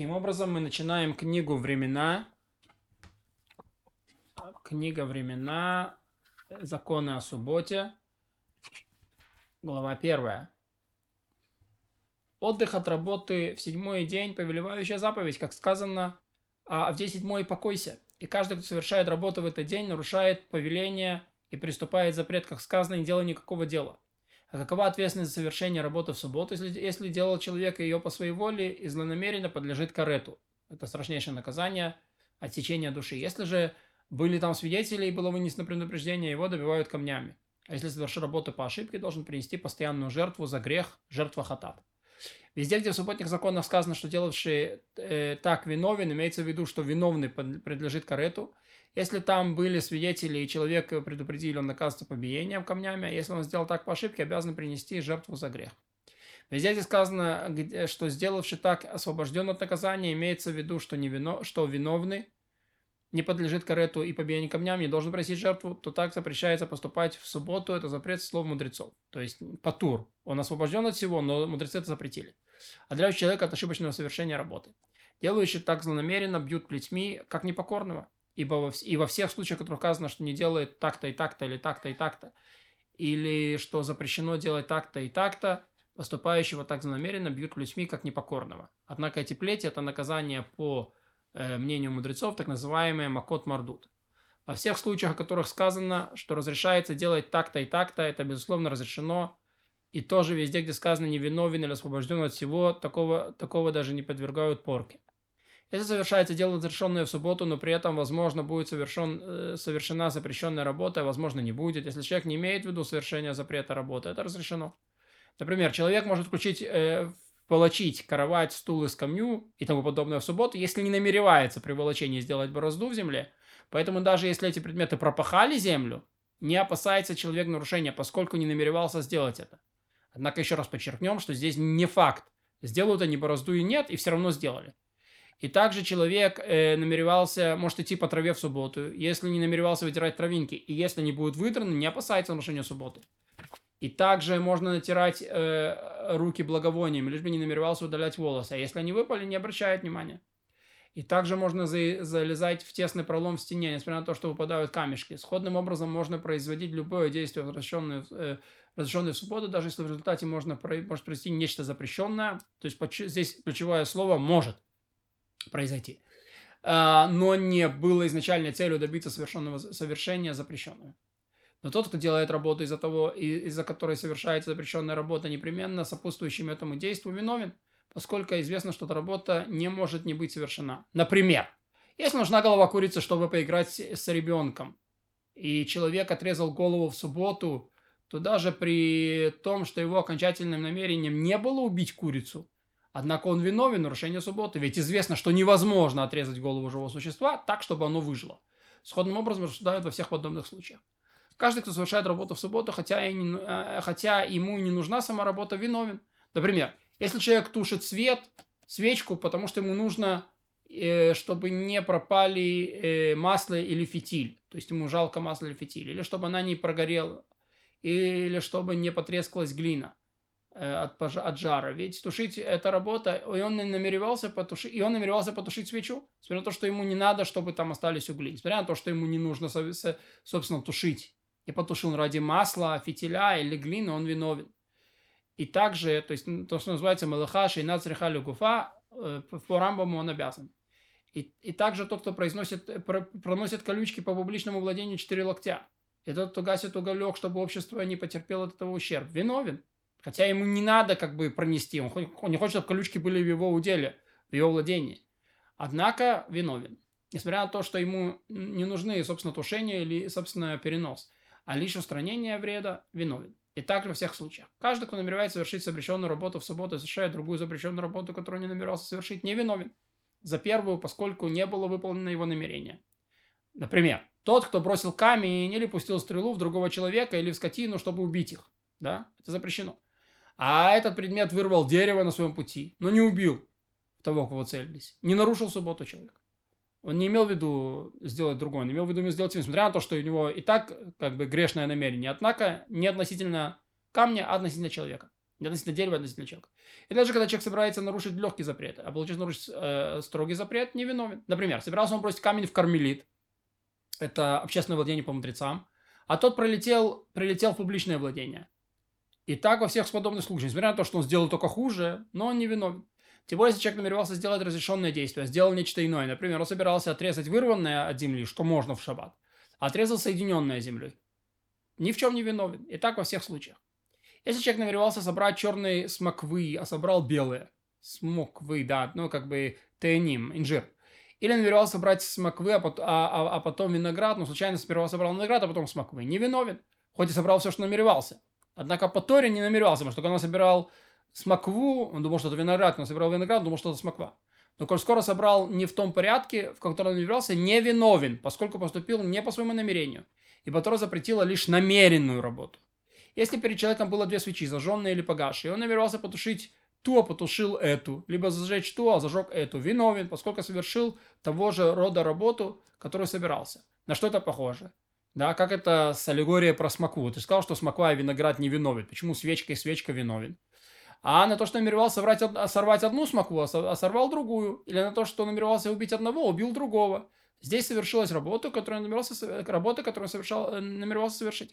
Таким образом, мы начинаем книгу «Времена». Книга «Времена. Законы о субботе». Глава первая. Отдых от работы в седьмой день, повелевающая заповедь, как сказано, а в день седьмой покойся. И каждый, кто совершает работу в этот день, нарушает повеление и приступает запрет, как сказано, не делай никакого дела. А какова ответственность за совершение работы в субботу, если, если делал человек ее по своей воле и злонамеренно подлежит карету? Это страшнейшее наказание отсечения души. Если же были там свидетели и было вынесено предупреждение, его добивают камнями. А если совершил работу по ошибке, должен принести постоянную жертву за грех, жертва хатат. Везде, где в субботних законах сказано, что делавший э, так виновен, имеется в виду, что виновный подлежит карету – если там были свидетели и человек предупредили, он наказывается побиением камнями, а если он сделал так по ошибке, обязан принести жертву за грех. Везде здесь сказано, что сделавший так освобожден от наказания, имеется в виду, что, не вино, что виновный не подлежит карету и побиению камнями, не должен просить жертву, то так запрещается поступать в субботу, это запрет слов мудрецов. То есть патур. Он освобожден от всего, но мудрецы это запретили. Отделяют человека от ошибочного совершения работы. Делающие так злонамеренно бьют плетьми, как непокорного ибо во, и во всех случаях, в которых указано, что не делает так-то и так-то, или так-то и так-то, или что запрещено делать так-то и так-то, поступающего так намеренно бьют людьми, как непокорного. Однако эти плети – это наказание по э, мнению мудрецов, так называемые макот мардут. Во всех случаях, о которых сказано, что разрешается делать так-то и так-то, это, безусловно, разрешено. И тоже везде, где сказано невиновен или освобожден от всего, такого, такого даже не подвергают порке. Если совершается дело, разрешенное в субботу, но при этом, возможно, будет совершен, э, совершена запрещенная работа, а возможно, не будет. Если человек не имеет в виду совершения запрета работы, это разрешено. Например, человек может включить, э, волочить кровать, стул и скамью и тому подобное в субботу, если не намеревается при волочении сделать борозду в земле. Поэтому даже если эти предметы пропахали землю, не опасается человек нарушения, поскольку не намеревался сделать это. Однако еще раз подчеркнем, что здесь не факт. Сделают они борозду и нет, и все равно сделали. И также человек э, намеревался, может идти по траве в субботу, если не намеревался вытирать травинки, и если не будет выдраны, не опасается нарушения субботы. И также можно натирать э, руки благовонием, лишь бы не намеревался удалять волосы. А если они выпали, не обращает внимания. И также можно за, залезать в тесный пролом в стене, несмотря на то, что выпадают камешки. Сходным образом можно производить любое действие, разрешенное, э, разрешенное в субботу, даже если в результате можно, может произвести нечто запрещенное. То есть здесь ключевое слово «может» произойти. А, но не было изначальной целью добиться совершенного совершения запрещенного. Но тот, кто делает работу из-за того, из-за которой совершается запрещенная работа, непременно сопутствующим этому действию виновен, поскольку известно, что эта работа не может не быть совершена. Например, если нужна голова курицы, чтобы поиграть с ребенком, и человек отрезал голову в субботу, то даже при том, что его окончательным намерением не было убить курицу, Однако он виновен в нарушении субботы, ведь известно, что невозможно отрезать голову живого существа так, чтобы оно выжило. Сходным образом рассуждают во всех подобных случаях. Каждый, кто совершает работу в субботу, хотя, и не, э, хотя ему не нужна сама работа, виновен. Например, если человек тушит свет, свечку, потому что ему нужно, э, чтобы не пропали э, масло или фитиль, то есть ему жалко масло или фитиль, или чтобы она не прогорела, или чтобы не потрескалась глина. Э, от, пожа- от жара. Ведь тушить это работа, и он намеревался потушить, и он намеревался потушить свечу, несмотря на то, что ему не надо, чтобы там остались угли, несмотря на то, что ему не нужно, собственно, тушить. И потушил ради масла, фитиля или глины, он виновен. И также, то есть то, что называется малахаш и нацрихалю гуфа, э, по Рамбаму он обязан. И, и также тот, кто произносит, проносит колючки по публичному владению четыре локтя. И тот, кто гасит уголек, чтобы общество не потерпело от этого ущерб, виновен. Хотя ему не надо как бы пронести, он, он не хочет, чтобы колючки были в его уделе, в его владении. Однако виновен. Несмотря на то, что ему не нужны, собственно, тушение или, собственно, перенос, а лишь устранение вреда, виновен. И так во всех случаях. Каждый, кто намеревается совершить запрещенную работу в субботу, совершает другую запрещенную работу, которую не намеревался совершить, не виновен. За первую, поскольку не было выполнено его намерение. Например, тот, кто бросил камень или пустил стрелу в другого человека или в скотину, чтобы убить их. Да, это запрещено. А этот предмет вырвал дерево на своем пути, но не убил того, кого целились. Не нарушил субботу человек. Он не имел в виду сделать другое, он имел в виду сделать несмотря на то, что у него и так как бы грешное намерение. Однако не относительно камня, а относительно человека. Не относительно дерева, а относительно человека. И даже когда человек собирается нарушить легкий запрет, а получается нарушить э, строгий запрет, не виновен. Например, собирался он бросить камень в кармелит. Это общественное владение по мудрецам. А тот пролетел, прилетел в публичное владение. И так во всех подобных случаях. Несмотря на то, что он сделал только хуже, но он не виновен. Тем более, если человек намеревался сделать разрешенное действие, сделал нечто иное. Например, он собирался отрезать вырванное от земли, что можно в шаббат, отрезал соединенное землей. Ни в чем не виновен. И так во всех случаях. Если человек намеревался собрать черные смоквы, а собрал белые, смоквы, да, ну как бы теним, инжир. Или намеревался собрать смоквы, а, потом, а, а, а потом виноград, но случайно сперва собрал виноград, а потом смоквы. Не виновен. Хоть и собрал все, что намеревался. Однако по Торе не намеревался, потому что когда он собирал смокву, он думал, что это виноград, но собирал виноград, он думал, что это смоква. Но коль скоро собрал не в том порядке, в котором намеревался, не виновен, поскольку поступил не по своему намерению. Ибо Тора запретила лишь намеренную работу. Если перед человеком было две свечи, зажженные или погасшие, и он намеревался потушить ту, а потушил эту, либо зажечь ту, а зажег эту, виновен, поскольку совершил того же рода работу, которую собирался. На что это похоже? Да, как это с аллегорией про смоку? Ты сказал, что смоква и виноград не виновен. Почему свечка и свечка виновен? А на то, что намеревался сорвать, сорвать одну смоку, а сорвал другую. Или на то, что намеревался убить одного, убил другого. Здесь совершилась работа, которую намеревался, работа, которую совершал, э, намеревался совершить.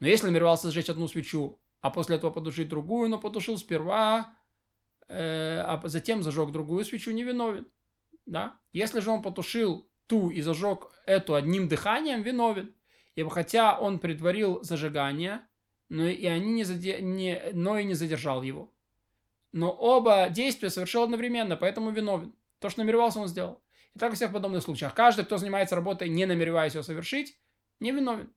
Но если намеревался сжечь одну свечу, а после этого потушить другую, но потушил сперва, э, а затем зажег другую свечу, не виновен. Да? Если же он потушил ту и зажег эту одним дыханием, виновен. Ибо хотя он предварил зажигание, но и, они не заде... не... но и не задержал его. Но оба действия совершил одновременно, поэтому виновен. То, что намеревался, он сделал. И так во всех подобных случаях. Каждый, кто занимается работой, не намереваясь ее совершить, не виновен.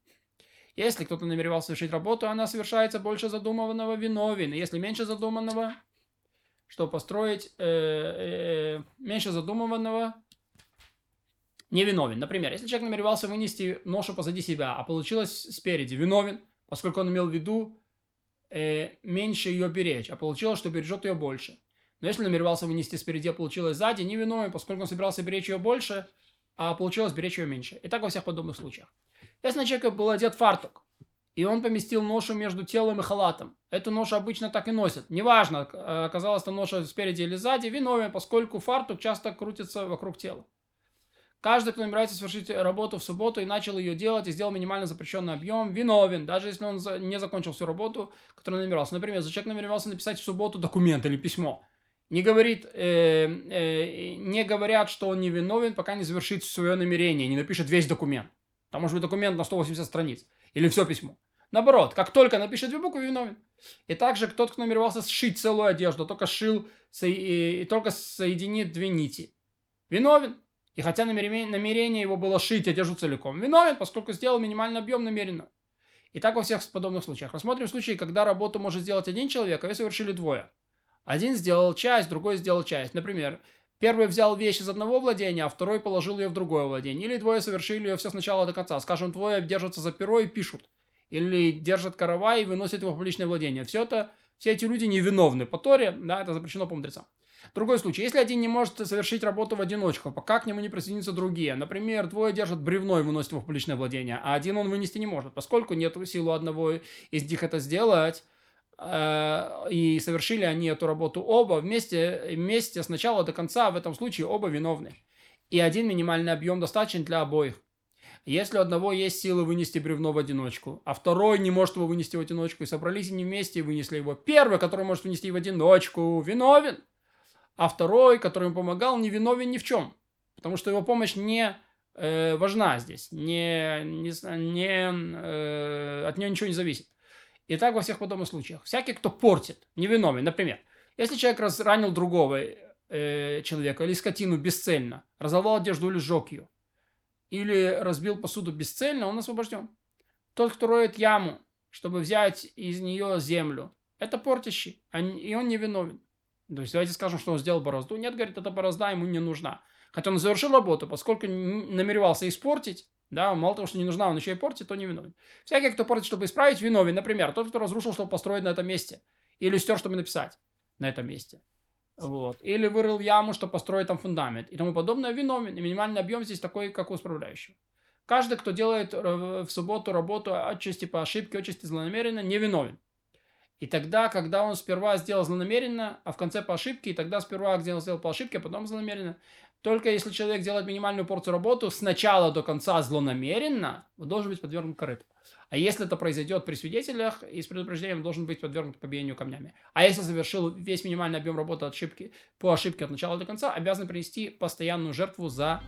Если кто-то намеревался совершить работу, она совершается больше задуманного, виновен. Если меньше задуманного, что построить э, э, меньше задуманного, не виновен. Например, если человек намеревался вынести ношу позади себя, а получилось спереди, виновен, поскольку он имел в виду э, меньше ее беречь, а получилось, что бережет ее больше. Но если намеревался вынести спереди, а получилось сзади, не виновен, поскольку он собирался беречь ее больше, а получилось беречь ее меньше. И так во всех подобных случаях. Если на человека был одет фартук, и он поместил ношу между телом и халатом. Эту ношу обычно так и носят. Неважно, оказалось это ноша спереди или сзади, виновен, поскольку фартук часто крутится вокруг тела. Каждый, кто намеревается совершить работу в субботу и начал ее делать, и сделал минимально запрещенный объем, виновен, даже если он не закончил всю работу, которую намеревался. Например, если человек намеревался написать в субботу документ или письмо, не, говорит, э, э, не говорят, что он не виновен, пока не завершит свое намерение, не напишет весь документ. Там может быть документ на 180 страниц. Или все письмо. Наоборот, как только напишет две буквы, виновен. И также тот, кто намеревался сшить целую одежду, только шил и, и только соединит две нити. Виновен. И хотя намерение, его было шить одежду целиком, виновен, поскольку сделал минимальный объем намеренно. И так во всех подобных случаях. Рассмотрим случаи, когда работу может сделать один человек, а вы совершили двое. Один сделал часть, другой сделал часть. Например, первый взял вещь из одного владения, а второй положил ее в другое владение. Или двое совершили ее все сначала до конца. Скажем, двое держатся за перо и пишут. Или держат каравай и выносят его в публичное владение. Все это, все эти люди невиновны по Торе, да, это запрещено по мудрецам. Другой случай. Если один не может совершить работу в одиночку, пока к нему не присоединятся другие. Например, двое держат бревно и выносят его в публичное владение, а один он вынести не может. Поскольку нет силы одного из них это сделать, Э, и совершили они эту работу оба вместе, вместе с начала до конца, в этом случае оба виновны. И один минимальный объем достаточен для обоих. Если у одного есть силы вынести бревно в одиночку, а второй не может его вынести в одиночку, и собрались они вместе и вынесли его. Первый, который может вынести в одиночку, виновен, а второй, который ему помогал, не виновен ни в чем. Потому что его помощь не э, важна здесь, не, не, не, э, от нее ничего не зависит. И так во всех подобных случаях. Всякий, кто портит, невиновен. Например, если человек ранил другого э, человека или скотину бесцельно, разорвал одежду или сжег ее, или разбил посуду бесцельно, он освобожден. Тот, кто роет яму, чтобы взять из нее землю, это портящий, а и он не виновен. То есть давайте скажем, что он сделал борозду. Нет, говорит, эта борозда ему не нужна. Хотя он завершил работу, поскольку намеревался испортить, да, мало того, что не нужна, он еще и портит, то не виновен. Всякий, кто портит, чтобы исправить, виновен. Например, тот, кто разрушил, чтобы построить на этом месте. Или стер, чтобы написать на этом месте. Вот. Или вырыл яму, чтобы построить там фундамент. И тому подобное, виновен. И минимальный объем здесь такой, как у справляющего. Каждый, кто делает э, в субботу работу отчасти по ошибке, отчасти злонамеренно, не виновен. И тогда, когда он сперва сделал злонамеренно, а в конце по ошибке, и тогда сперва где он сделал по ошибке, а потом злонамеренно, только если человек делает минимальную порцию работы с начала до конца злонамеренно, он должен быть подвергнут корыту. А если это произойдет при свидетелях и с предупреждением, должен быть подвергнут побиению камнями. А если совершил весь минимальный объем работы от ошибки, по ошибке от начала до конца, обязан принести постоянную жертву за.